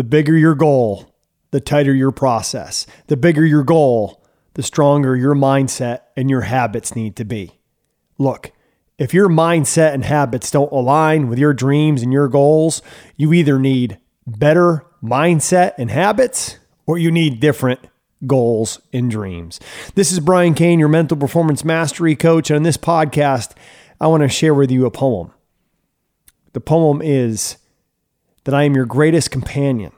The bigger your goal, the tighter your process. The bigger your goal, the stronger your mindset and your habits need to be. Look, if your mindset and habits don't align with your dreams and your goals, you either need better mindset and habits or you need different goals and dreams. This is Brian Cain, your mental performance mastery coach. And on this podcast, I want to share with you a poem. The poem is that I am your greatest companion.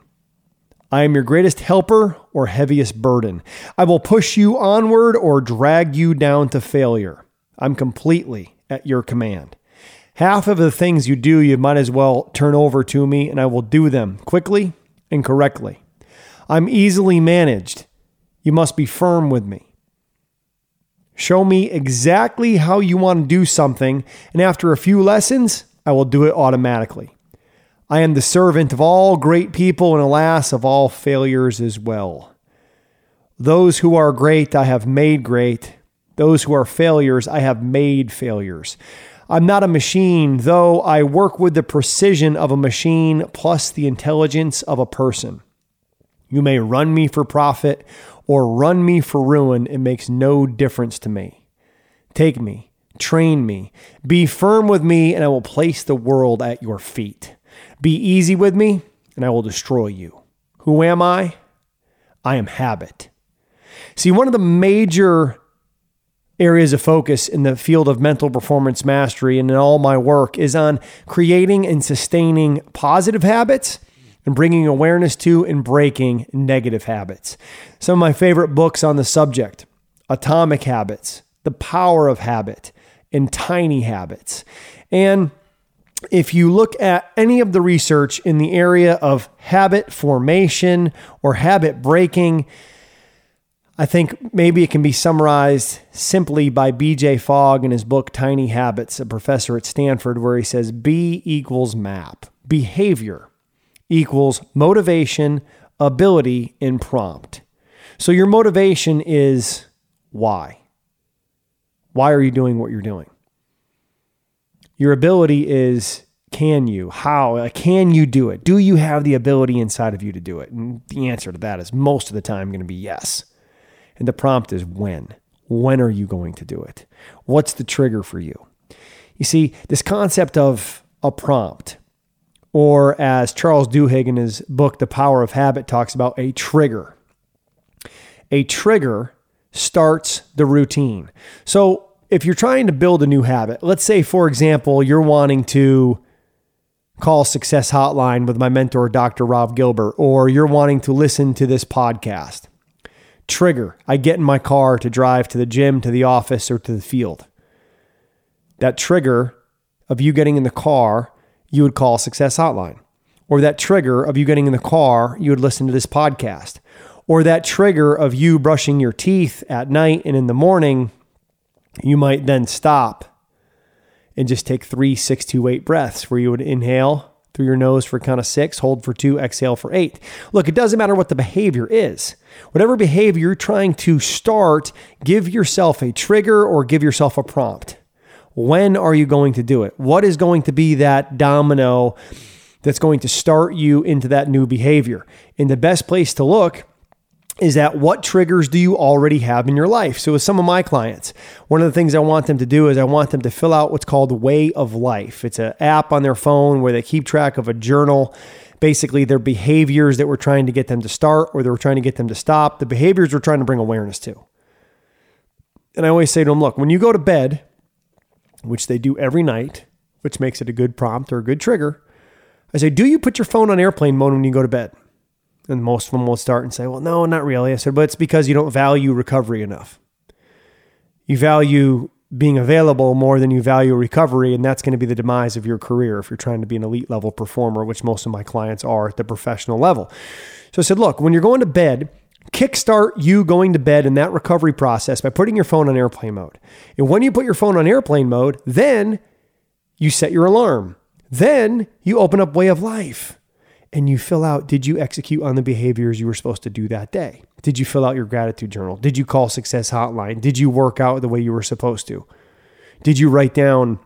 I am your greatest helper or heaviest burden. I will push you onward or drag you down to failure. I'm completely at your command. Half of the things you do, you might as well turn over to me, and I will do them quickly and correctly. I'm easily managed. You must be firm with me. Show me exactly how you want to do something, and after a few lessons, I will do it automatically. I am the servant of all great people, and alas, of all failures as well. Those who are great, I have made great. Those who are failures, I have made failures. I'm not a machine, though I work with the precision of a machine plus the intelligence of a person. You may run me for profit or run me for ruin. It makes no difference to me. Take me, train me, be firm with me, and I will place the world at your feet. Be easy with me, and I will destroy you. Who am I? I am habit. See, one of the major areas of focus in the field of mental performance mastery and in all my work is on creating and sustaining positive habits and bringing awareness to and breaking negative habits. Some of my favorite books on the subject Atomic Habits, The Power of Habit, and Tiny Habits. And if you look at any of the research in the area of habit formation or habit breaking, I think maybe it can be summarized simply by BJ Fogg in his book Tiny Habits, a professor at Stanford, where he says B equals map. Behavior equals motivation, ability, and prompt. So your motivation is why? Why are you doing what you're doing? Your ability is can you? How? Uh, can you do it? Do you have the ability inside of you to do it? And the answer to that is most of the time going to be yes. And the prompt is when. When are you going to do it? What's the trigger for you? You see, this concept of a prompt, or as Charles Duhigg in his book, The Power of Habit, talks about a trigger. A trigger starts the routine. So if you're trying to build a new habit, let's say, for example, you're wanting to call Success Hotline with my mentor, Dr. Rob Gilbert, or you're wanting to listen to this podcast trigger. I get in my car to drive to the gym, to the office, or to the field. That trigger of you getting in the car, you would call Success Hotline. Or that trigger of you getting in the car, you would listen to this podcast. Or that trigger of you brushing your teeth at night and in the morning, you might then stop and just take three, six, two, eight breaths where you would inhale through your nose for count of six, hold for two, exhale for eight. Look, it doesn't matter what the behavior is. Whatever behavior you're trying to start, give yourself a trigger or give yourself a prompt. When are you going to do it? What is going to be that domino that's going to start you into that new behavior? And the best place to look is that what triggers do you already have in your life? So, with some of my clients, one of the things I want them to do is I want them to fill out what's called Way of Life. It's an app on their phone where they keep track of a journal, basically their behaviors that we're trying to get them to start or they're trying to get them to stop, the behaviors we're trying to bring awareness to. And I always say to them, look, when you go to bed, which they do every night, which makes it a good prompt or a good trigger, I say, do you put your phone on airplane mode when you go to bed? And most of them will start and say, well, no, not really. I said, but it's because you don't value recovery enough. You value being available more than you value recovery, and that's going to be the demise of your career if you're trying to be an elite level performer, which most of my clients are at the professional level. So I said, look, when you're going to bed, kickstart you going to bed in that recovery process by putting your phone on airplane mode. And when you put your phone on airplane mode, then you set your alarm. Then you open up way of life and you fill out did you execute on the behaviors you were supposed to do that day? Did you fill out your gratitude journal? Did you call success hotline? Did you work out the way you were supposed to? Did you write down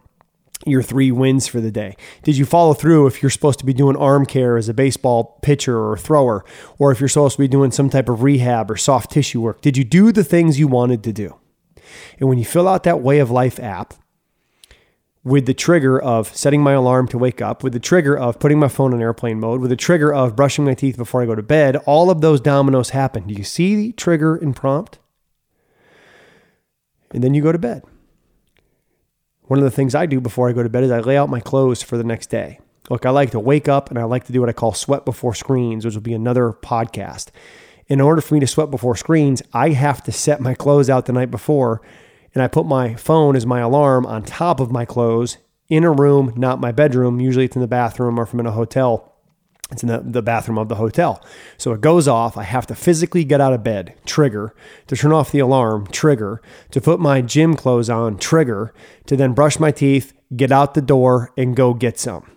your three wins for the day? Did you follow through if you're supposed to be doing arm care as a baseball pitcher or thrower, or if you're supposed to be doing some type of rehab or soft tissue work? Did you do the things you wanted to do? And when you fill out that Way of Life app, with the trigger of setting my alarm to wake up, with the trigger of putting my phone on airplane mode, with the trigger of brushing my teeth before I go to bed, all of those dominoes happen. Do you see the trigger and prompt? And then you go to bed. One of the things I do before I go to bed is I lay out my clothes for the next day. Look, I like to wake up and I like to do what I call sweat before screens, which will be another podcast. In order for me to sweat before screens, I have to set my clothes out the night before and I put my phone as my alarm on top of my clothes in a room, not my bedroom. Usually it's in the bathroom or I'm in a hotel. It's in the, the bathroom of the hotel. So it goes off. I have to physically get out of bed, trigger, to turn off the alarm, trigger, to put my gym clothes on, trigger, to then brush my teeth, get out the door, and go get some.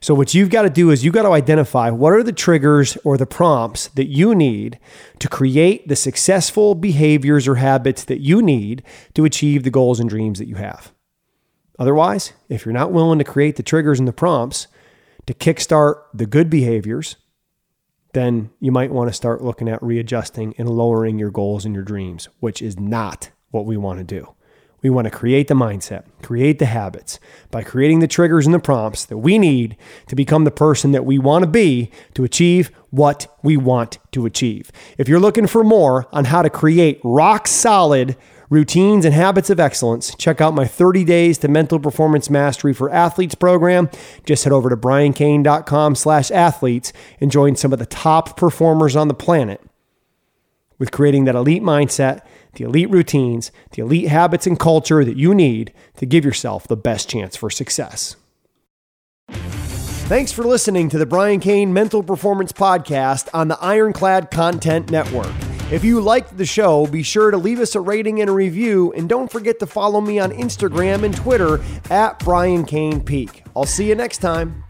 So, what you've got to do is you've got to identify what are the triggers or the prompts that you need to create the successful behaviors or habits that you need to achieve the goals and dreams that you have. Otherwise, if you're not willing to create the triggers and the prompts to kickstart the good behaviors, then you might want to start looking at readjusting and lowering your goals and your dreams, which is not what we want to do. We want to create the mindset, create the habits by creating the triggers and the prompts that we need to become the person that we want to be to achieve what we want to achieve. If you're looking for more on how to create rock solid routines and habits of excellence, check out my 30 days to mental performance mastery for athletes program. Just head over to briancain.com slash athletes and join some of the top performers on the planet with creating that elite mindset the elite routines, the elite habits and culture that you need to give yourself the best chance for success. Thanks for listening to the Brian Cain Mental Performance Podcast on the Ironclad Content Network. If you liked the show, be sure to leave us a rating and a review, and don't forget to follow me on Instagram and Twitter at Brian Cain Peak. I'll see you next time.